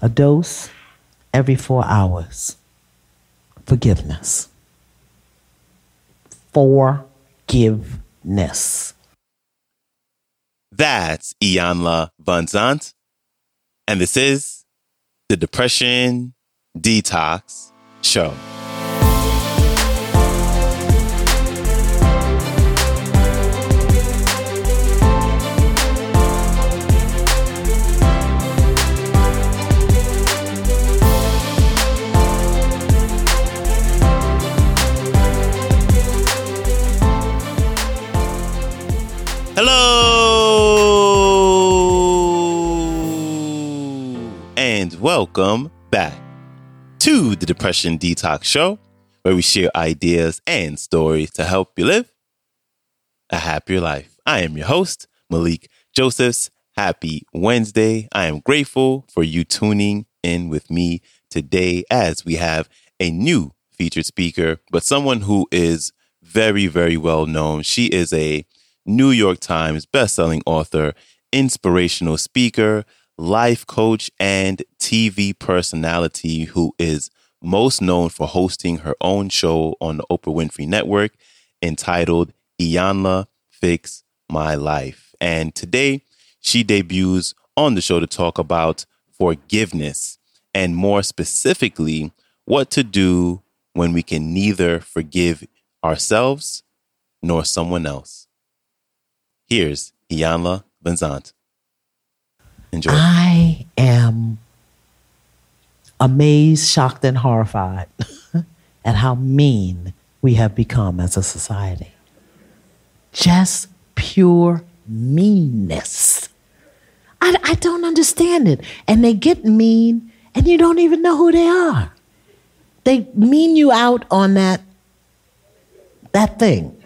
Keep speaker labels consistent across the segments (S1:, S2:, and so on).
S1: A dose every four hours. Forgiveness. Forgiveness.
S2: That's Iyanla Vanzant. And this is the Depression Detox Show. Welcome back to the Depression Detox Show, where we share ideas and stories to help you live a happier life. I am your host, Malikee Josephs. Happy Wednesday. I am grateful for you tuning in with me today as we have a new featured speaker, but someone who is very, very well known. She is a New York Times bestselling author, inspirational speaker, life coach, and TV personality who is most known for hosting her own show on the Oprah Winfrey Network entitled Iyanla Fix My Life. And today she debuts on the show to talk about forgiveness and more specifically, what to do when we can neither forgive ourselves nor someone else. Here's Iyanla Vanzant. Enjoy.
S1: I am amazed, shocked, and horrified at how mean we have become as a society. Just pure meanness. I, I don't understand it. And they get mean, and you don't even know who they are. They mean you out on that, that thing.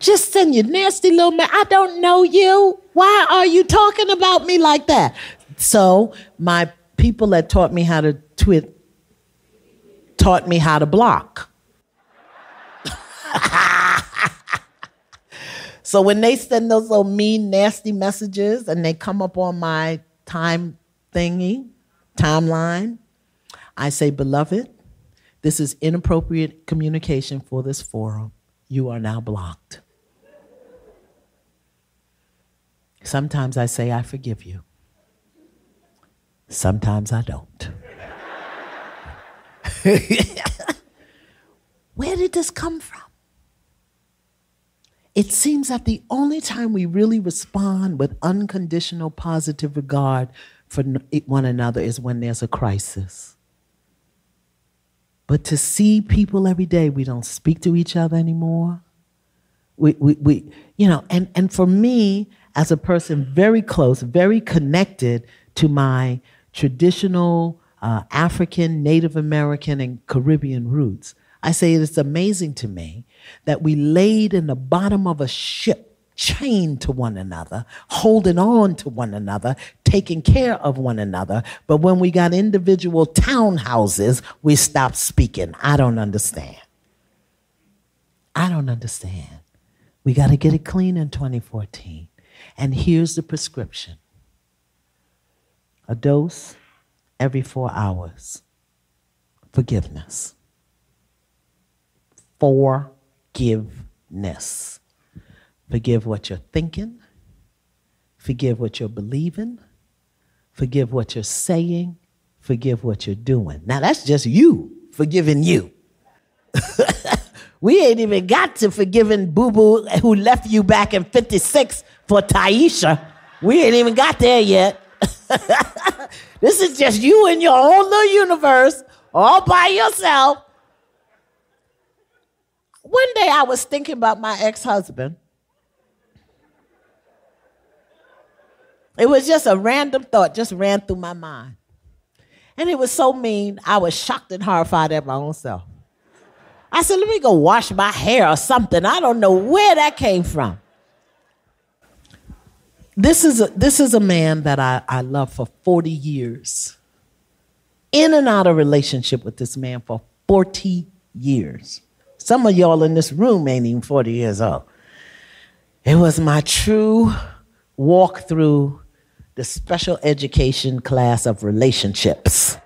S1: Just send you nasty little man. I don't know you. Why are you talking about me like that? So my people that taught me how to twit taught me how to block. so when they send those little mean, nasty messages and they come up on my time thingy, timeline, I say, beloved, this is inappropriate communication for this forum. You are now blocked. Sometimes I say, I forgive you. Sometimes I don't. Where did this come from? It seems that the only time we really respond with unconditional positive regard for one another is when there's a crisis. But to see people every day, we don't speak to each other anymore. We, we, we you know, and, and for me, as a person very close, very connected to my traditional uh, African, Native American, and Caribbean roots. I say it's amazing to me that we laid in the bottom of a ship, chained to one another, holding on to one another, taking care of one another. But when we got individual townhouses, we stopped speaking. I don't understand. I don't understand. We got to get it clean in 2014. And here's the prescription a dose every four hours. Forgiveness. Forgiveness. Forgive what you're thinking. Forgive what you're believing. Forgive what you're saying. Forgive what you're doing. Now, that's just you forgiving you. we ain't even got to forgiving Boo Boo who left you back in 56 for Taisha. We ain't even got there yet. this is just you in your own little universe, all by yourself. One day I was thinking about my ex husband. It was just a random thought, just ran through my mind. And it was so mean, I was shocked and horrified at my own self. I said, let me go wash my hair or something. I don't know where that came from this is a, this is a man that I, I love for 40 years. In and out of relationship with this man for 40 years. Some of y'all in this room ain't even 40 years old. It was my true walk through the special education class of relationships.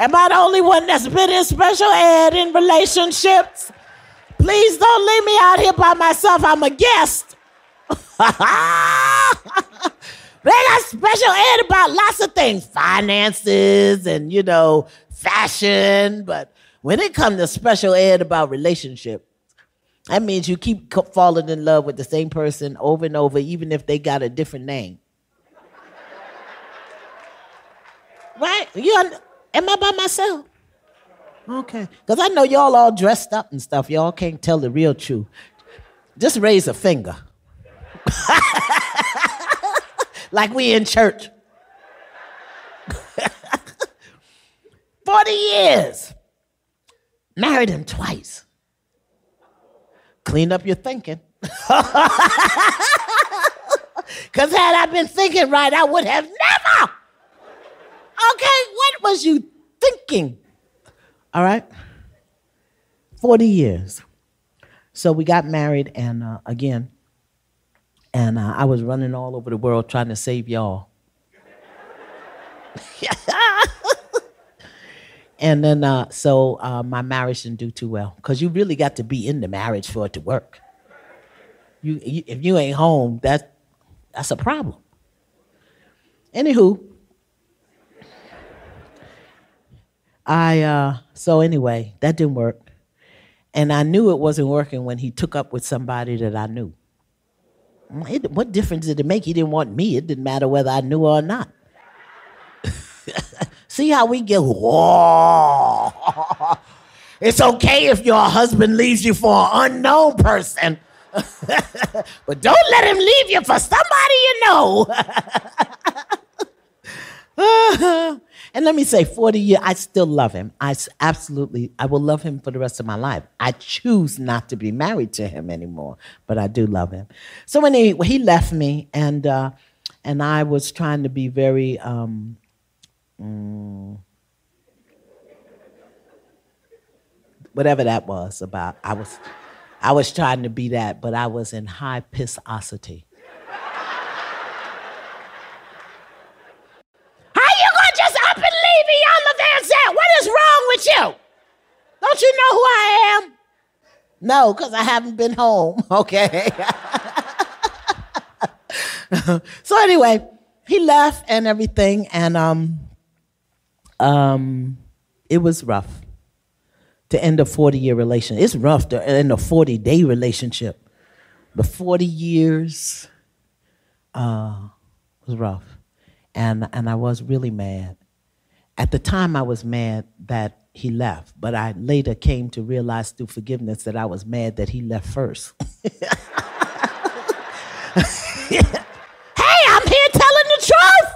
S1: Am I the only one that's been in special ed in relationships? Please don't leave me out here by myself. I'm a guest. they got special ed about lots of things finances and, you know, fashion. But when it comes to special ed about relationship, that means you keep falling in love with the same person over and over, even if they got a different name. right? You am I by myself? Okay. Because I know y'all all dressed up and stuff. Y'all can't tell the real truth. Just raise a finger. like we in church. 40 years. Married him twice. Clean up your thinking. Because had I been thinking right, I would have never. Okay, what was you thinking? All right? 40 years. So we got married, and uh, again, and uh, I was running all over the world trying to save y'all. and then, uh, so uh, my marriage didn't do too well because you really got to be in the marriage for it to work. You, you, if you ain't home, that, that's a problem. Anywho, I uh, so anyway, that didn't work. And I knew it wasn't working when he took up with somebody that I knew. It, what difference did it make? He didn't want me. It didn't matter whether I knew or not. See how we get, whoa. it's okay if your husband leaves you for an unknown person. but don't let him leave you for somebody you know. And let me say, 40 years, I still love him. I absolutely, I will love him for the rest of my life. I choose not to be married to him anymore, but I do love him. So when he, he left me, and, uh, and I was trying to be very, um, mm, whatever that was about, I was, I was trying to be that, but I was in high pissosity. With you? Don't you know who I am? No, because I haven't been home. Okay. so anyway, he left and everything, and um, um, it was rough to end a 40 year relationship. It's rough to end a 40 day relationship. But 40 years uh, was rough. And, and I was really mad. At the time, I was mad that he left. But I later came to realize through forgiveness that I was mad that he left first. hey, I'm here telling the truth.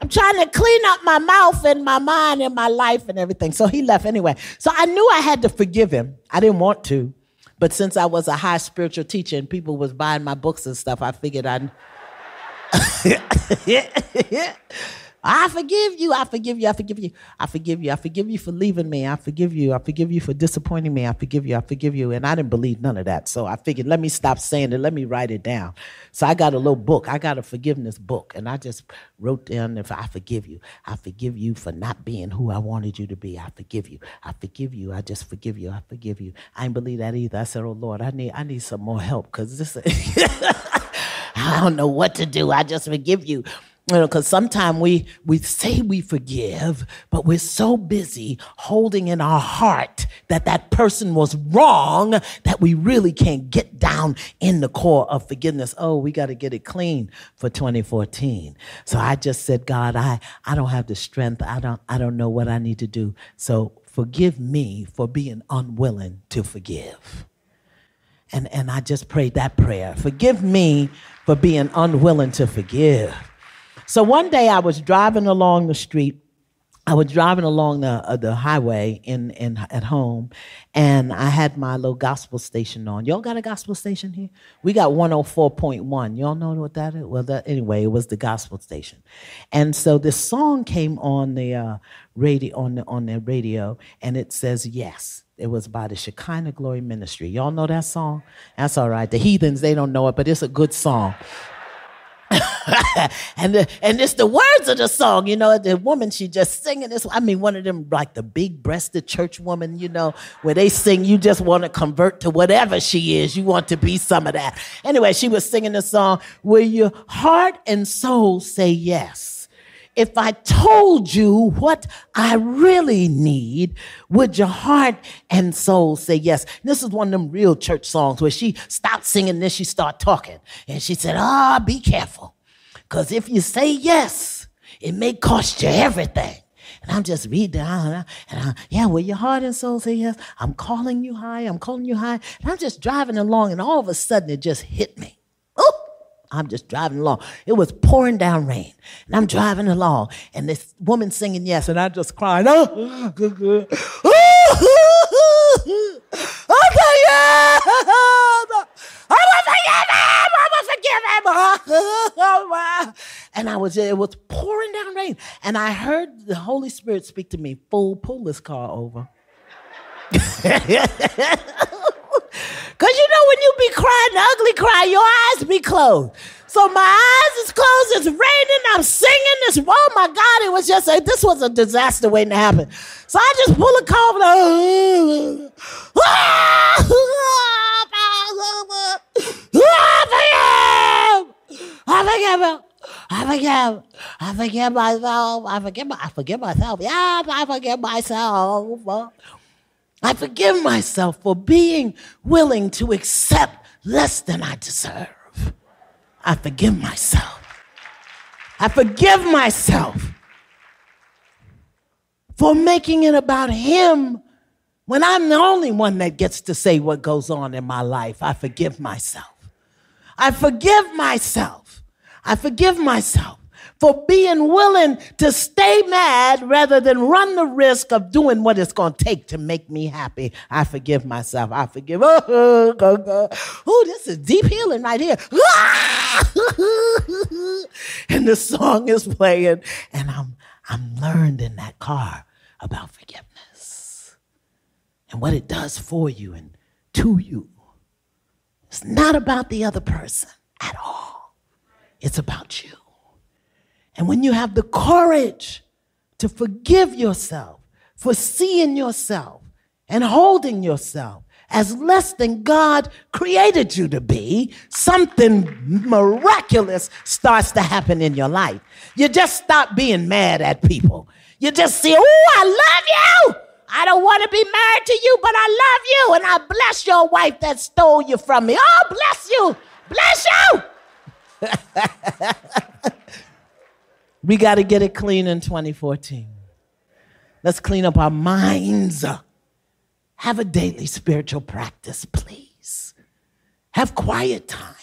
S1: I'm trying to clean up my mouth and my mind and my life and everything. So he left anyway. So I knew I had to forgive him. I didn't want to. But since I was a high spiritual teacher and people was buying my books and stuff, I figured I'd I forgive you. I forgive you. I forgive you. I forgive you. I forgive you for leaving me. I forgive you. I forgive you for disappointing me. I forgive you. I forgive you. And I didn't believe none of that. So I figured, let me stop saying it. Let me write it down. So I got a little book. I got a forgiveness book. And I just wrote down if I forgive you. I forgive you for not being who I wanted you to be. I forgive you. I forgive you. I just forgive you. I forgive you. I didn't believe that either. I said, oh Lord, I need I need some more help because this I don't know what to do. I just forgive you you know because sometimes we we say we forgive but we're so busy holding in our heart that that person was wrong that we really can't get down in the core of forgiveness. Oh we got to get it clean for 2014 so i just said god i i don't have the strength. I don't i don't know what i need to do. So forgive me for being unwilling to forgive. And and i just prayed that prayer. Forgive me for being unwilling to forgive so one day I was driving along the street I was driving along the uh, the highway in in at home, and I had my little gospel station on. Y'all got a gospel station here? We got 104.1. Y'all know what that is? Well, that anyway, it was the gospel station, and so this song came on the uh, radio on the on the radio, and it says yes. It was by the Shekinah Glory Ministry. Y'all know that song? That's all right. The heathens they don't know it, but it's a good song. and the, and it's the words of the song, you know. The woman she just singing this. I mean, one of them like the big breasted church woman, you know, where they sing. You just want to convert to whatever she is. You want to be some of that. Anyway, she was singing the song. Will your heart and soul say yes? If I told you what I really need, would your heart and soul say yes? this is one of them real church songs where she stopped singing, then she started talking. And she said, Ah, oh, be careful. Because if you say yes, it may cost you everything. And I'm just reading, and I, yeah, will your heart and soul say yes? I'm calling you high, I'm calling you high. And I'm just driving along, and all of a sudden it just hit me. Oh! I'm just driving along. It was pouring down rain. And I'm driving along. And this woman singing yes. And I just crying. Oh, good, good. Okay, yeah. I will forgive him. I will forgive him. And I was, it was pouring down rain. And I heard the Holy Spirit speak to me, fool, pull this car over. Because you know when you be crying ugly cry, your eyes be closed. So my eyes is closed, it's raining, I'm singing this. Oh my God, it was just, a, this was a disaster waiting to happen. So I just pull a car over there. I forgive him. I forgive. I forgive myself. I forgive. I forgive myself. Yeah, I forgive myself. I forgive myself for being willing to accept less than I deserve. I forgive myself. I forgive myself for making it about Him when I'm the only one that gets to say what goes on in my life. I forgive myself. I forgive myself. I forgive myself for being willing to stay mad rather than run the risk of doing what it's going to take to make me happy. I forgive myself. I forgive. Oh, oh, oh, oh this is deep healing right here. and the song is playing, and I'm I'm learned in that car about forgiveness and what it does for you and to you. It's not about the other person at all. It's about you. And when you have the courage to forgive yourself for seeing yourself and holding yourself as less than God created you to be, something miraculous starts to happen in your life. You just stop being mad at people. You just see, oh, I love you. I don't want to be married to you, but I love you. And I bless your wife that stole you from me. Oh, bless you. Bless you. We got to get it clean in 2014. Let's clean up our minds. Have a daily spiritual practice, please. Have quiet time.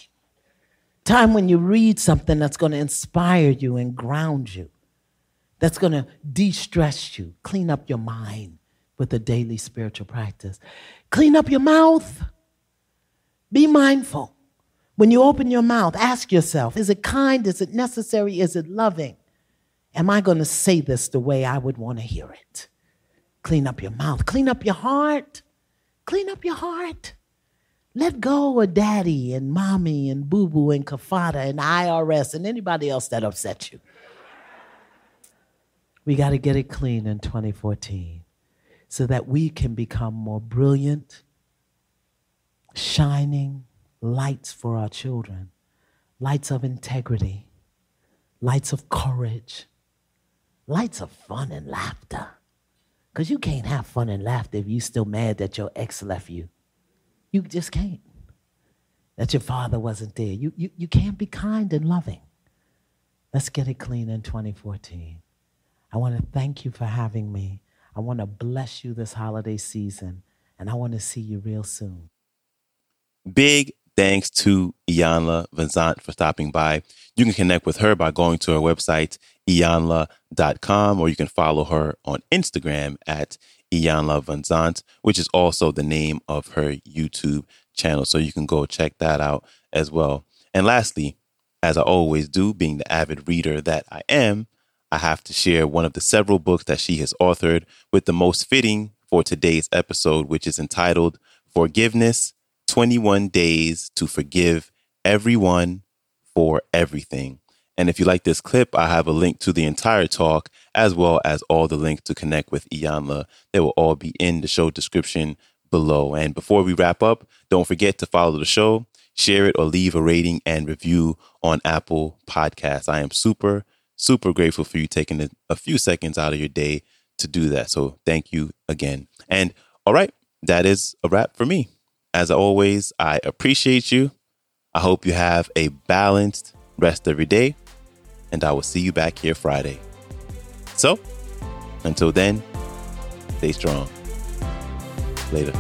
S1: Time when you read something that's going to inspire you and ground you, that's going to de stress you. Clean up your mind with a daily spiritual practice. Clean up your mouth. Be mindful. When you open your mouth, ask yourself is it kind? Is it necessary? Is it loving? Am I going to say this the way I would want to hear it? Clean up your mouth, clean up your heart, clean up your heart. Let go of daddy and mommy and boo boo and kafada and IRS and anybody else that upset you. We got to get it clean in 2014 so that we can become more brilliant, shining lights for our children, lights of integrity, lights of courage, lights of fun and laughter. Because you can't have fun and laughter if you're still mad that your ex left you. You just can't. That your father wasn't there. You, you, you can't be kind and loving. Let's get it clean in 2014. I want to thank you for having me. I want to bless you this holiday season, and I want to see you real soon.
S2: Big thanks to Iyanla Vanzant for stopping by. You can connect with her by going to her website, iyanla.com, or you can follow her on Instagram at Iyanla Vanzant, which is also the name of her YouTube channel. So you can go check that out as well. And lastly, as I always do, being the avid reader that I am, I have to share one of the several books that she has authored with the most fitting for today's episode, which is entitled Forgiveness 21 Days to Forgive Everyone for Everything. And if you like this clip, I have a link to the entire talk as well as all the links to connect with Iyanla. They will all be in the show description below. And before we wrap up, don't forget to follow the show, share it, or leave a rating and review on Apple Podcasts. I am super, super grateful for you taking a few seconds out of your day to do that. So thank you again. And all right, that is a wrap for me. As always, I appreciate you. I hope you have a balanced rest of your day, and I will see you back here Friday. So, until then, stay strong. Later.